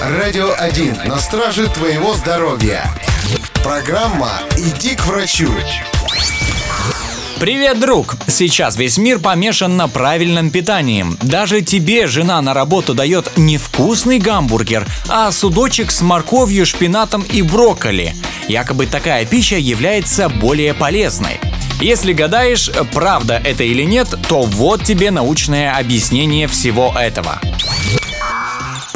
Радио 1 на страже твоего здоровья. Программа «Иди к врачу». Привет, друг! Сейчас весь мир помешан на правильном питании. Даже тебе жена на работу дает не вкусный гамбургер, а судочек с морковью, шпинатом и брокколи. Якобы такая пища является более полезной. Если гадаешь, правда это или нет, то вот тебе научное объяснение всего этого.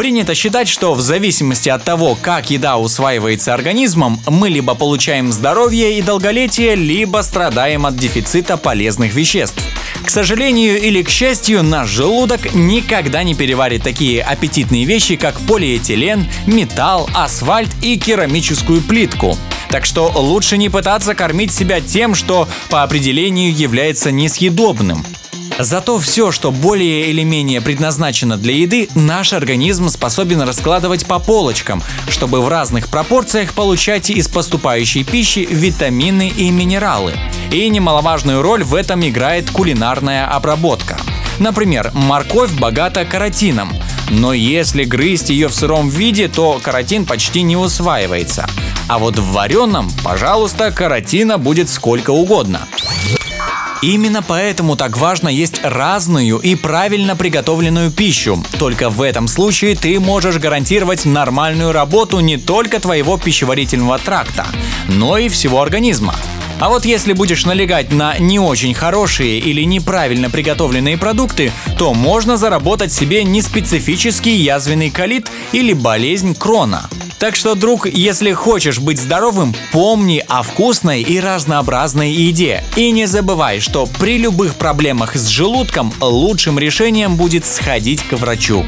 Принято считать, что в зависимости от того, как еда усваивается организмом, мы либо получаем здоровье и долголетие, либо страдаем от дефицита полезных веществ. К сожалению или к счастью, наш желудок никогда не переварит такие аппетитные вещи, как полиэтилен, металл, асфальт и керамическую плитку. Так что лучше не пытаться кормить себя тем, что по определению является несъедобным. Зато все, что более или менее предназначено для еды, наш организм способен раскладывать по полочкам, чтобы в разных пропорциях получать из поступающей пищи витамины и минералы. И немаловажную роль в этом играет кулинарная обработка. Например, морковь богата каротином, но если грызть ее в сыром виде, то каротин почти не усваивается. А вот в вареном, пожалуйста, каротина будет сколько угодно. Именно поэтому так важно есть разную и правильно приготовленную пищу. Только в этом случае ты можешь гарантировать нормальную работу не только твоего пищеварительного тракта, но и всего организма. А вот если будешь налегать на не очень хорошие или неправильно приготовленные продукты, то можно заработать себе неспецифический язвенный колит или болезнь крона. Так что, друг, если хочешь быть здоровым, помни о вкусной и разнообразной еде. И не забывай, что при любых проблемах с желудком лучшим решением будет сходить к врачу.